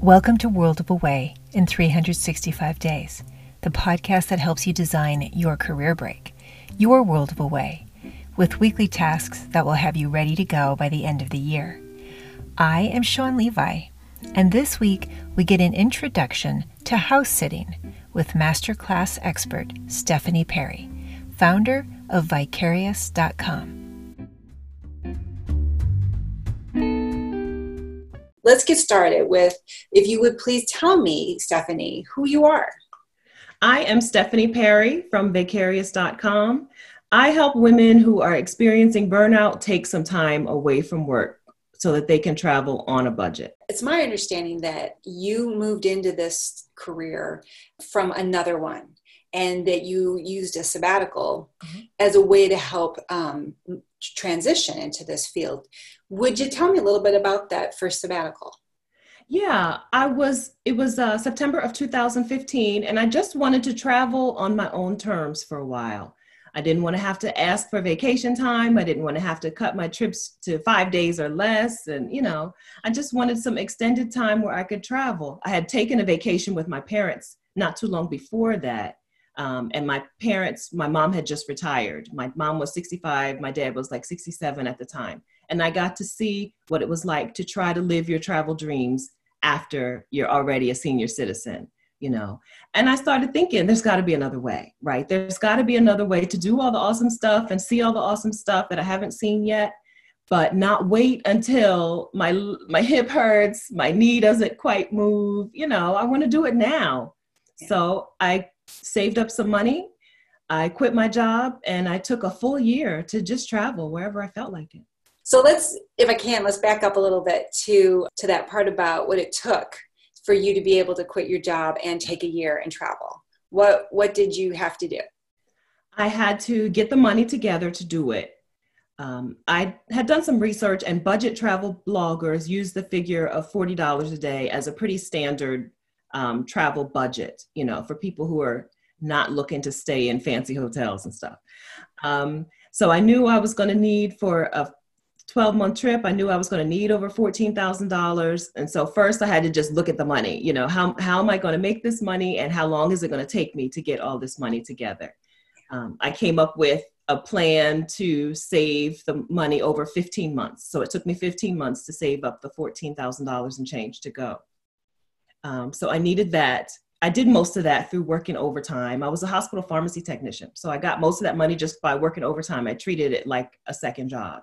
Welcome to World of Away in 365 Days, the podcast that helps you design your career break, your world of away, with weekly tasks that will have you ready to go by the end of the year. I am Sean Levi, and this week we get an introduction to house sitting with masterclass expert Stephanie Perry, founder of Vaycarious.com. let's get started with if you would please tell me, Stephanie, who you are. I am Stephanie Perry from Vaycarious.com. I help women who are experiencing burnout take some time away from work so that they can travel on a budget. It's my understanding that you moved into this career from another one and that you used a sabbatical mm-hmm. as a way to help um, transition into this field. Would you tell me a little bit about that first sabbatical? Yeah, I was, it was uh, September of 2015, and I just wanted to travel on my own terms for a while. I didn't want to have to ask for vacation time. I didn't want to have to cut my trips to five days or less. And, you know, I just wanted some extended time where I could travel. I had taken a vacation with my parents not too long before that. Um, and my parents, my mom had just retired. My mom was 65, my dad was like 67 at the time. And I got to see what it was like to try to live your travel dreams after you're already a senior citizen, you know. And I started thinking, there's got to be another way, right? There's got to be another way to do all the awesome stuff and see all the awesome stuff that I haven't seen yet but not wait until my my hip hurts, my knee doesn't quite move. You know, I want to do it now. Yeah. So I saved up some money. I quit my job and I took a full year to just travel wherever I felt like it. So let's, if I can, let's back up a little bit to to that part about what it took for you to be able to quit your job and take a year and travel. What what did you have to do? I had to get the money together to do it. Um, I had done some research, and budget travel bloggers use the figure of forty dollars a day as a pretty standard um, travel budget, you know, for people who are not looking to stay in fancy hotels and stuff. Um, so I knew I was going to need for a 12 month trip, I knew I was going to need over $14,000. And so first I had to just look at the money, you know, how, how am I going to make this money and how long is it going to take me to get all this money together? Um, I came up with a plan to save the money over 15 months. So it took me 15 months to save up the $14,000 and change to go. Um, so I needed that. I did most of that through working overtime. I was a hospital pharmacy technician. So I got most of that money just by working overtime. I treated it like a second job.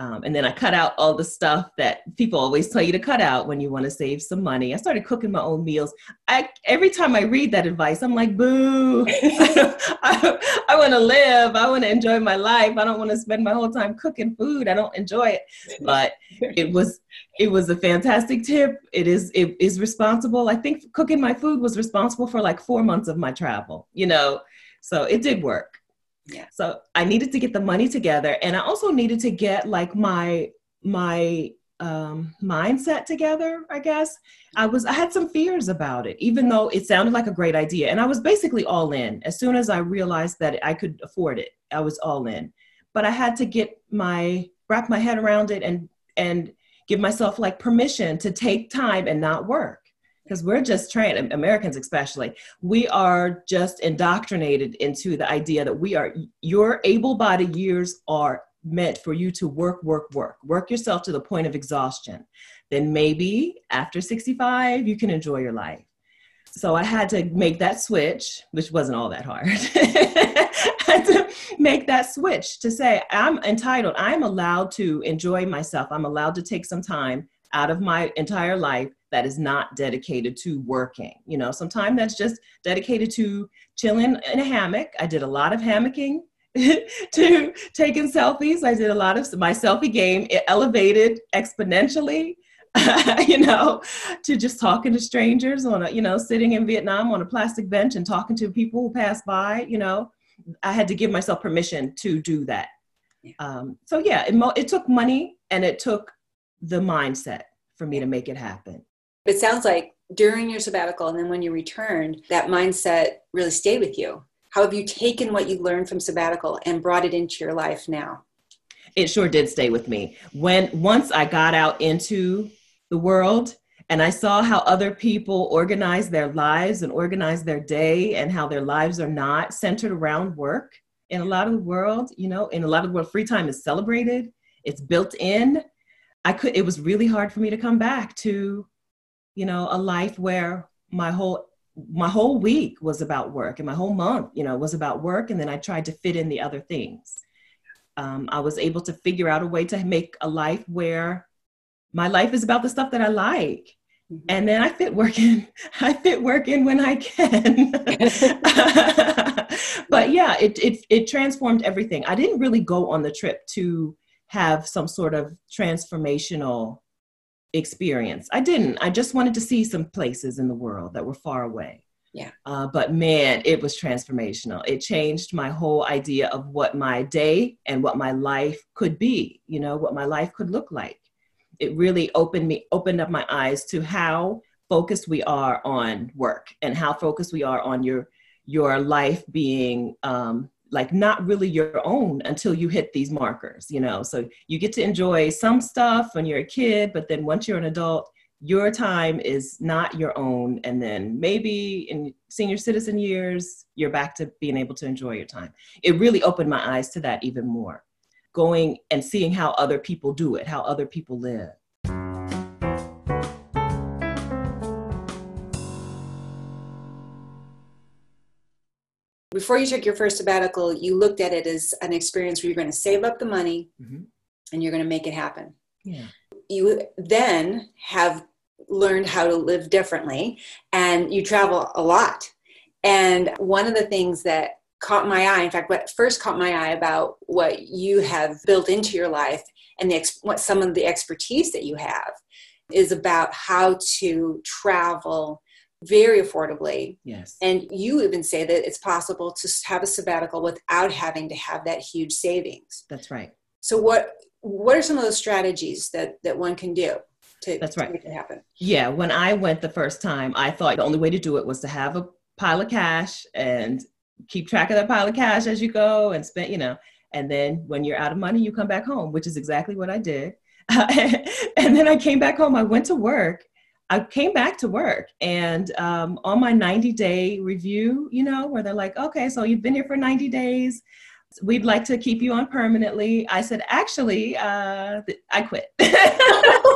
Um, and then I cut out all the stuff that people always tell you to cut out when you want to save some money. I started cooking my own meals. I, every time I read that advice, I'm like, boo, I, I want to live. I want to enjoy my life. I don't want to spend my whole time cooking food. I don't enjoy it. But it was, it was a fantastic tip. It is, it is responsible. I think cooking my food was responsible for like four months of my travel, you know, so it did work. Yeah. So I needed to get the money together and I also needed to get like my my um mindset together, I guess. I was I had some fears about it even though it sounded like a great idea and I was basically all in. As soon as I realized that I could afford it, I was all in. But I had to get my wrap my head around it and and give myself like permission to take time and not work because we're just trained americans especially we are just indoctrinated into the idea that we are your able-bodied years are meant for you to work work work. Work yourself to the point of exhaustion. Then maybe after 65 you can enjoy your life. So i had to make that switch which wasn't all that hard. To make that switch to say i'm entitled i'm allowed to enjoy myself. I'm allowed to take some time out of my entire life that is not dedicated to working. You know, sometimes that's just dedicated to chilling in a hammock. I did a lot of hammocking to taking selfies. I did a lot of my selfie game. It elevated exponentially. you know, to just talking to strangers on a, you know, sitting in Vietnam on a plastic bench and talking to people who pass by, you know, I had to give myself permission to do that. Um, so yeah, it, mo- it took money and it took the mindset for me to make it happen. It sounds like during your sabbatical and then when you returned, that mindset really stayed with you. How have you taken what you learned from sabbatical and brought it into your life now? It sure did stay with me. When once I got out into the world and I saw how other people organize their lives and organize their day and how their lives are not centered around work. In a lot of the world, you know, in a lot of the world, free time is celebrated, it's built in. I could, it was really hard for me to come back to, you know, a life where my whole my whole week was about work and my whole month you know was about work and then i tried to fit in the other things um, i was able to figure out a way to make a life where my life is about the stuff that I like. Mm-hmm. And then I fit work in. I fit work in when I can. but yeah, it, it it transformed everything. I didn't really go on the trip to have some sort of transformational experience. I didn't. I just wanted to see some places in the world that were far away. Yeah. Uh, but man, it was transformational. It changed my whole idea of what my day and what my life could be. You know, what my life could look like it really opened me opened up my eyes to how focused we are on work and how focused we are on your your life being um, like not really your own until you hit these markers you know? So you get to enjoy some stuff when you're a kid but then once you're an adult your time is not your own. And then maybe in senior citizen years you're back to being able to enjoy your time. It really opened my eyes to that even more going and seeing how other people do it, how other people live. Before you took your first sabbatical, you looked at it as an experience where you're going to save up the money mm-hmm. and you're going to make it happen. Yeah. You then have learned how to live differently and you travel a lot. And one of the things that caught my eye. In fact, what first caught my eye about what you have built into your life and the, what some of the expertise that you have is about how to travel very affordably. Yes. And you even say that it's possible to have a sabbatical without having to have that huge savings. That's right. So what what are some of those strategies that that one can do to, That's right. to make it happen? Yeah, when I went the first time, I thought the only way to do it was to have a pile of cash and keep track of that pile of cash as you go and spend, you know, and then when you're out of money, you come back home, which is exactly what I did. and then I came back home. I went to work. I came back to work and um, on my 90 day review, you know, where they're like, okay, so you've been here for 90 days. We'd like to keep you on permanently. I said, actually, uh, I quit. I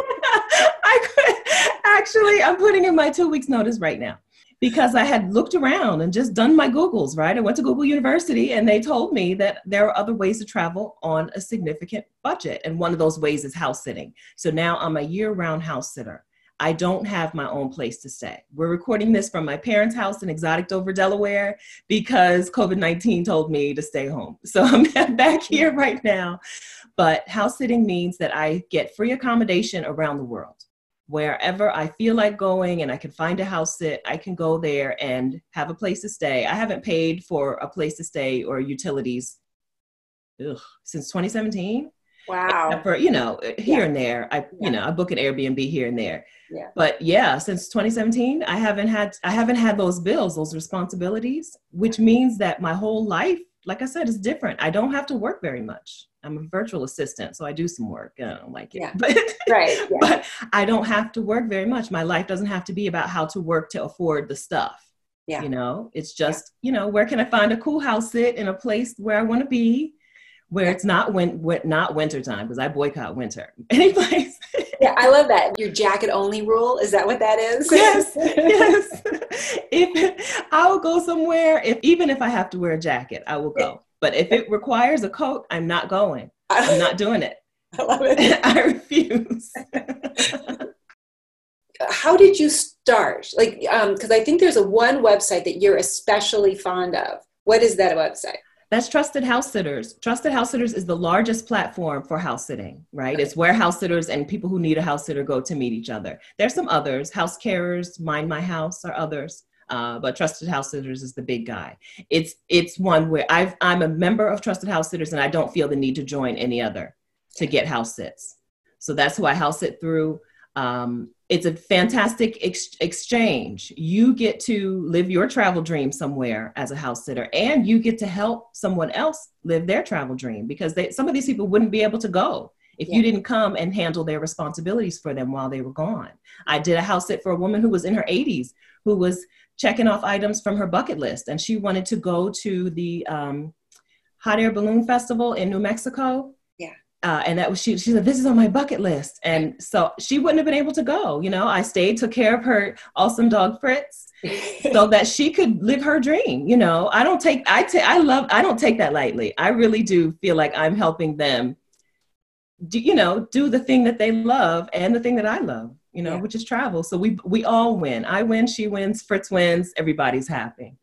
quit. Actually, I'm putting in my two weeks notice right now because I had looked around and just done my Googles, right? I went to Google University and they told me that there are other ways to travel on a significant budget. And one of those ways is house sitting. So now I'm a year round house sitter. I don't have my own place to stay. We're recording this from my parents' house in exotic Dover, Delaware, because COVID 19 told me to stay home. So I'm back here right now. But house sitting means that I get free accommodation around the world wherever I feel like going and I can find a house sit, I can go there and have a place to stay. I haven't paid for a place to stay or utilities ugh, since 2017. Wow. For, you know, eh, here yeah. and there, I, yeah. you know, I book an Airbnb here and there. Yeah. But yeah, since 2017, I haven't had, I haven't had those bills, those responsibilities, which means that my whole life, like I said, is different. I don't have to work very much. I'm a virtual assistant, so I do some work. I don't like it, yeah. but right, yeah. but I don't have to work very much. My life doesn't have to be about how to work to afford the stuff. Yeah. You know, it's just you know where can I find a cool house sit in a place where I want to be, where it's not when, when not winter time because I boycott winter. Any place. yeah, I love that. Your jacket only rule is that what that is? Yes, yes. if I will go somewhere, if even if I have to wear a jacket, I will go. But if it requires a coat, I'm not going. I'm not doing it. I love it. I refuse. How did you start? Like, because um, I think there's a one website that you're especially fond of. What is that website? That's Trusted House Sitters. Trusted House Sitters is the largest platform for house sitting, right? It's where house sitters and people who need a house sitter go to meet each other. There's some others, House Carers, Mind My House, or others. Uh, but Trusted House Sitters is the big guy. It's it's one where i am a member of Trusted House Sitters and I don't feel the need to join any other to get house sits. So that's who I house sit through. Um, it's a fantastic ex- exchange. You get to live your travel dream somewhere as a house sitter, and you get to help someone else live their travel dream because they, some of these people wouldn't be able to go if yeah. you didn't come and handle their responsibilities for them while they were gone. I did a house sit for a woman who was in her 80s who was checking off items from her bucket list and she wanted to go to the um, hot air balloon festival in New Mexico. Uh, and that was she. She said, "This is on my bucket list," and so she wouldn't have been able to go. You know, I stayed, took care of her awesome dog Fritz, so that she could live her dream. You know, I don't take I take I love I don't take that lightly. I really do feel like I'm helping them. Do, you know, do the thing that they love and the thing that I love. You know, yeah. which is travel. So we we all win. I win, she wins, Fritz wins. Everybody's happy.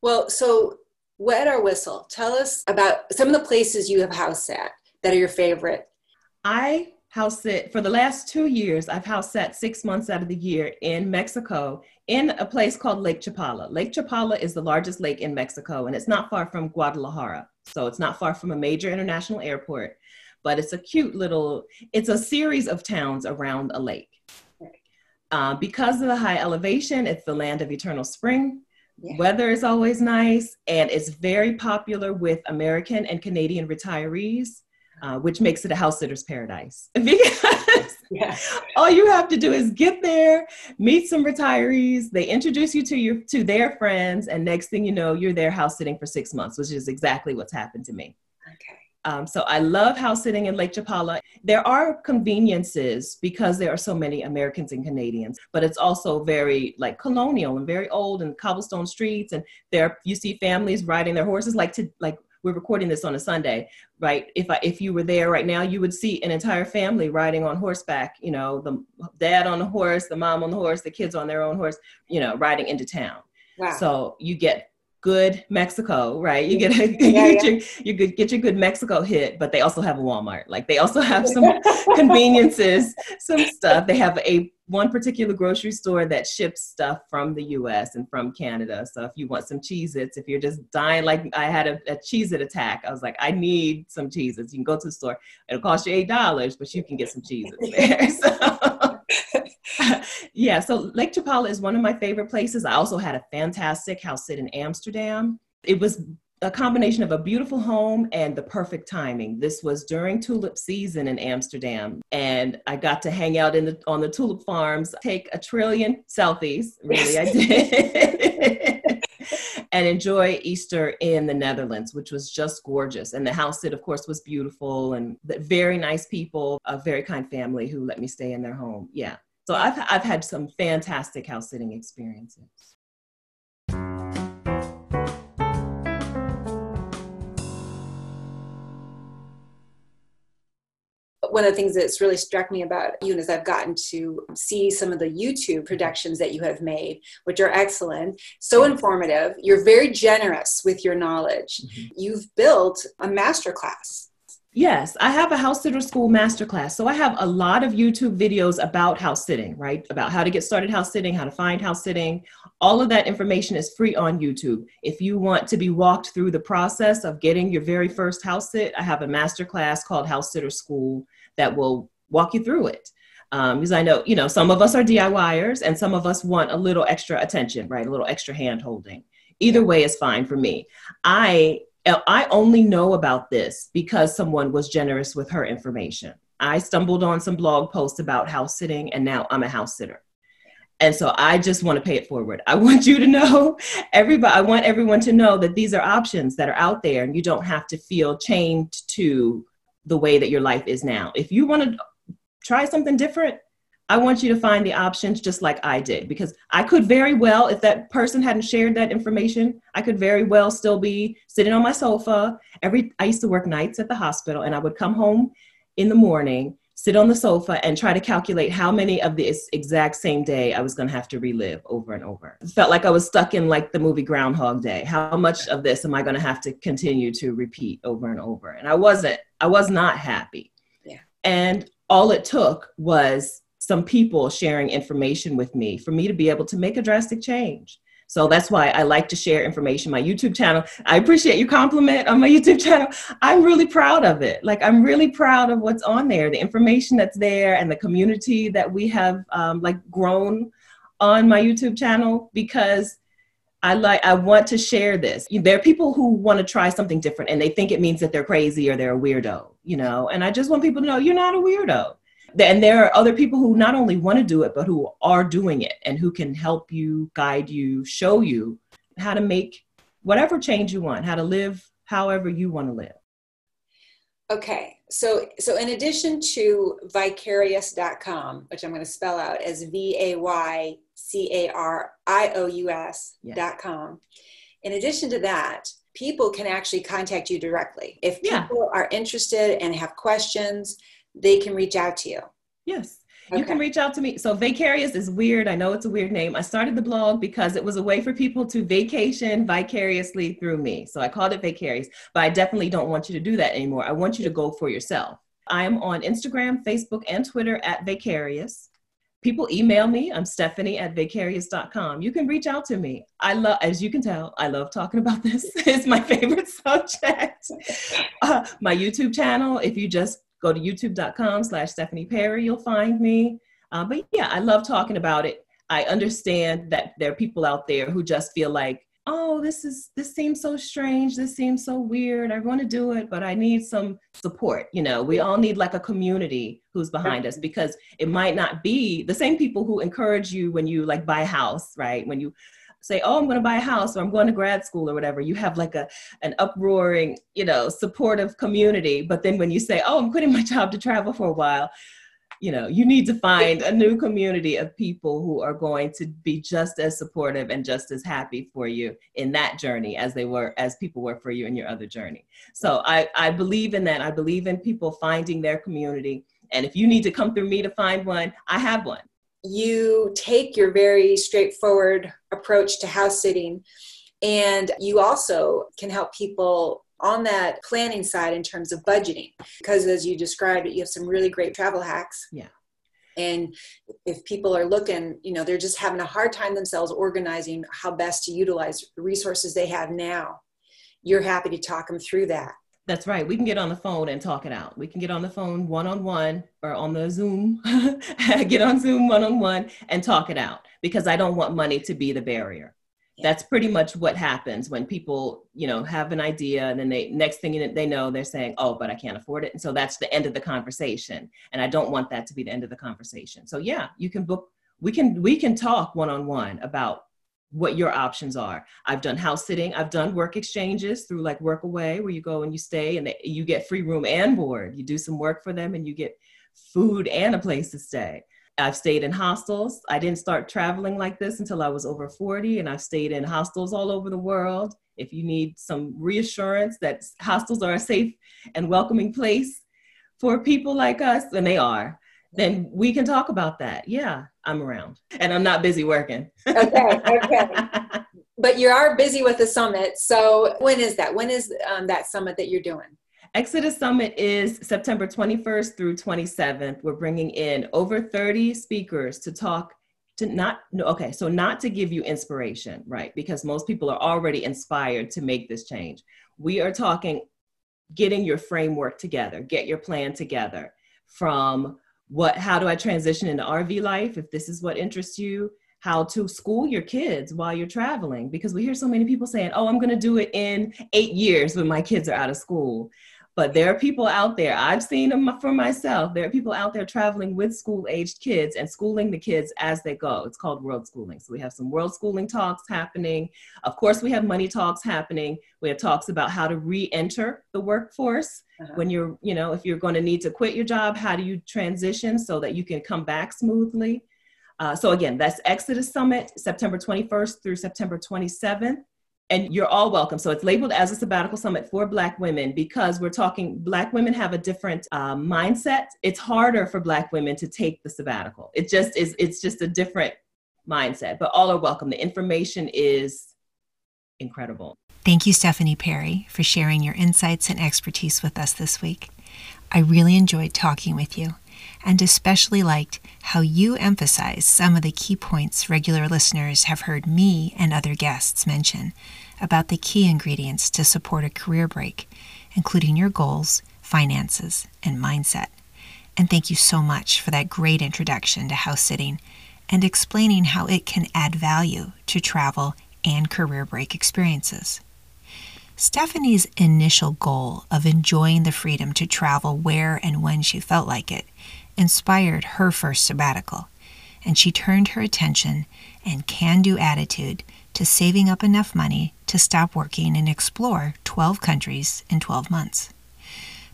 Well, so Wet or Whistle, tell us about some of the places you have house at that are your favorite. I house sit for the last two years. I've house sat six months out of the year in Mexico in a place called Lake Chapala. Lake Chapala is the largest lake in Mexico and it's not far from Guadalajara. So it's not far from a major international airport, but it's a cute little, it's a series of towns around a lake. Uh, because of the high elevation, it's the land of eternal spring. Yeah. Weather is always nice, and it's very popular with American and Canadian retirees, uh, which makes it a house sitter's paradise. because yeah. all you have to do is get there, meet some retirees, they introduce you to your to their friends, and next thing you know, you're there house sitting for six months, which is exactly what's happened to me. Okay. Um, so I love house sitting in Lake Chapala. There are conveniences because there are so many Americans and Canadians, but it's also very like colonial and very old and cobblestone streets. And there you see families riding their horses like to like we're recording this on a Sunday, right? If I, if you were there right now, you would see an entire family riding on horseback. You know, the dad on the horse, the mom on the horse, the kids on their own horse. You know, riding into town. Wow. So you get good Mexico, right? You get a, you yeah, get, yeah. Your, you get, get your good Mexico hit, but they also have a Walmart. Like they also have some conveniences, some stuff. They have a one particular grocery store that ships stuff from the US and from Canada. So if you want some Cheez-Its, if you're just dying, like I had a, a Cheez-It attack, I was like, I need some Cheez-Its. You can go to the store. It'll cost you $8, but you can get some Cheez-Its there. So yeah, so Lake Chapala is one of my favorite places. I also had a fantastic house sit in Amsterdam. It was a combination of a beautiful home and the perfect timing. This was during tulip season in Amsterdam, and I got to hang out in the on the tulip farms, take a trillion selfies. Really, I did. and enjoy Easter in the Netherlands, which was just gorgeous. And the house sit, of course, was beautiful and very nice people, a very kind family who let me stay in their home. Yeah. So I've, I've had some fantastic house sitting experiences. One of the things that's really struck me about you is I've gotten to see some of the YouTube productions that you have made, which are excellent, so informative. You're very generous with your knowledge. Mm-hmm. You've built a masterclass Yes, I have a house sitter school masterclass. So I have a lot of YouTube videos about house sitting, right? About how to get started house sitting, how to find house sitting. All of that information is free on YouTube. If you want to be walked through the process of getting your very first house sit, I have a masterclass called House Sitter School that will walk you through it. Um, because I know, you know, some of us are DIYers and some of us want a little extra attention, right? A little extra hand holding. Either way is fine for me. I I only know about this because someone was generous with her information. I stumbled on some blog posts about house sitting, and now I'm a house sitter. And so I just want to pay it forward. I want you to know, everybody, I want everyone to know that these are options that are out there, and you don't have to feel chained to the way that your life is now. If you want to try something different, I want you to find the options just like I did because I could very well, if that person hadn't shared that information, I could very well still be sitting on my sofa. Every I used to work nights at the hospital and I would come home in the morning, sit on the sofa and try to calculate how many of this exact same day I was going to have to relive over and over. It felt like I was stuck in like the movie Groundhog Day. How much of this am I going to have to continue to repeat over and over? And I wasn't I was not happy. Yeah. And all it took was some people sharing information with me for me to be able to make a drastic change. So that's why I like to share information. My YouTube channel, I appreciate your compliment on my YouTube channel. I'm really proud of it. Like, I'm really proud of what's on there, the information that's there, and the community that we have um, like grown on my YouTube channel because I like I want to share this. There are people who want to try something different and they think it means that they're crazy or they're a weirdo you know, and I just want people to know you're not a weirdo. And there are other people who not only want to do it, but who are doing it and who can help you, guide you, show you how to make whatever change you want, how to live however you want to live. Okay, so so in addition to vaycarious.com, which I'm going to spell out as V A Y C A R I O U S.com, in addition to that, people can actually contact you directly. If people yeah. are interested and have questions, they can reach out to you. Yes. Okay. You can reach out to me. So Vaycarious is weird. I know it's a weird name. I started the blog because it was a way for people to vacation vicariously through me. So I called it Vaycarious, but I definitely don't want you to do that anymore. I want you to go for yourself. I am on Instagram, Facebook, and Twitter at Vaycarious. People email me. I'm Stephanie at vaycarious.com. You can reach out to me. I love, as you can tell, I love talking about this. it's my favorite subject. Uh, my YouTube channel, if you just go to youtube.com slash Stephanie Perry, you'll find me. Uh, but yeah, I love talking about it. I understand that there are people out there who just feel like, oh, this is this seems so strange. This seems so weird. I want to do it, but I need some support. You know, we all need like a community who's behind us because it might not be the same people who encourage you when you like buy a house, right? When you say, "Oh, I'm going to buy a house," or "I'm going to grad school," or whatever. You have like a an uproaring, you know, supportive community. But then when you say, "Oh, I'm quitting my job to travel for a while," you know, you need to find a new community of people who are going to be just as supportive and just as happy for you in that journey as they were as people were for you in your other journey. So I I believe in that. I believe in people finding their community. And if you need to come through me to find one, I have one you take your very straightforward approach to house sitting and you also can help people on that planning side in terms of budgeting. Because as you described it you have some really great travel hacks. Yeah. And if people are looking you know they're just having a hard time themselves organizing how best to utilize resources they have now you're happy to talk them through that that's right. We can get on the phone and talk it out. We can get on the phone one on one or on the Zoom, get on Zoom one on one and talk it out because I don't want money to be the barrier. That's pretty much what happens when people, you know, have an idea and then they next thing they know they're saying, "Oh, but I can't afford it." And so that's the end of the conversation. And I don't want that to be the end of the conversation. So yeah, you can book we can we can talk one on one about what your options are. I've done house sitting. I've done work exchanges through like Workaway, where you go and you stay and you get free room and board. You do some work for them and you get food and a place to stay. I've stayed in hostels. I didn't start traveling like this until I was over 40, and I've stayed in hostels all over the world. If you need some reassurance that hostels are a safe and welcoming place for people like us, and they are, then we can talk about that. Yeah, I'm around and I'm not busy working. okay, okay. But you are busy with the summit. So when is that? When is um, that summit that you're doing? Exodus Summit is September 21st through 27th. We're bringing in over 30 speakers to talk to not okay so not to give you inspiration right because most people are already inspired to make this change we are talking getting your framework together get your plan together from what how do i transition into rv life? If this is what interests you how to school your kids while you're traveling. Because we hear so many people saying oh i'm going to do it in eight years when my kids are out of school but there are people out there, I've seen them for myself. There are people out there traveling with school aged kids and schooling the kids as they go. It's called world schooling. So we have some world schooling talks happening. Of course, we have money talks happening. We have talks about how to re enter the workforce. Uh-huh. When you're, you know, if you're going to need to quit your job, how do you transition so that you can come back smoothly? Uh, so again, that's Exodus Summit, September 21st through September 27th and you're all welcome. So it's labeled as a sabbatical summit for Black women because we're talking, Black women have a different uh, mindset. It's harder for Black women to take the sabbatical. It just is, it's just a different mindset, but all are welcome. The information is incredible. Thank you, Stephanie Perry, for sharing your insights and expertise with us this week. I really enjoyed talking with you and especially liked how you emphasize some of the key points regular listeners have heard me and other guests mention about the key ingredients to support a career break, including your goals, finances, and mindset. And thank you so much for that great introduction to house sitting and explaining how it can add value to travel and career break experiences. Stephanie's initial goal of enjoying the freedom to travel where and when she felt like it inspired her first sabbatical, and she turned her attention and can do attitude to saving up enough money to stop working and explore 12 countries in 12 months.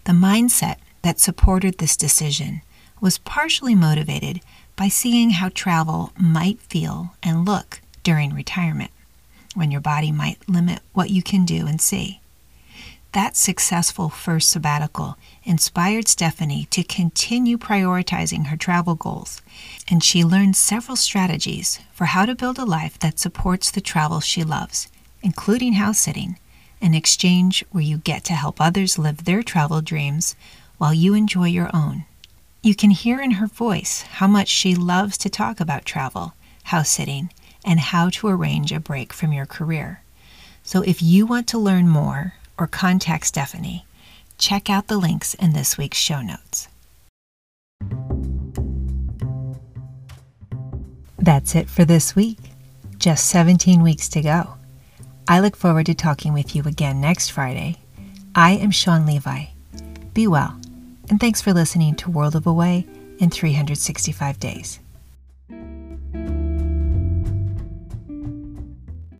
The mindset that supported this decision was partially motivated by seeing how travel might feel and look during retirement, when your body might limit what you can do and see. That successful first sabbatical inspired Stephanie to continue prioritizing her travel goals, and she learned several strategies for how to build a life that supports the travel she loves, including house sitting, an exchange where you get to help others live their travel dreams while you enjoy your own. You can hear in her voice how much she loves to talk about travel, house sitting, and how to arrange a break from your career. So if you want to learn more or contact Stephanie, check out the links in this week's show notes. That's it for this week. Just 17 weeks to go. I look forward to talking with you again next Friday. I am Sean Levi. Be well, and thanks for listening to World of Away in 365 Days.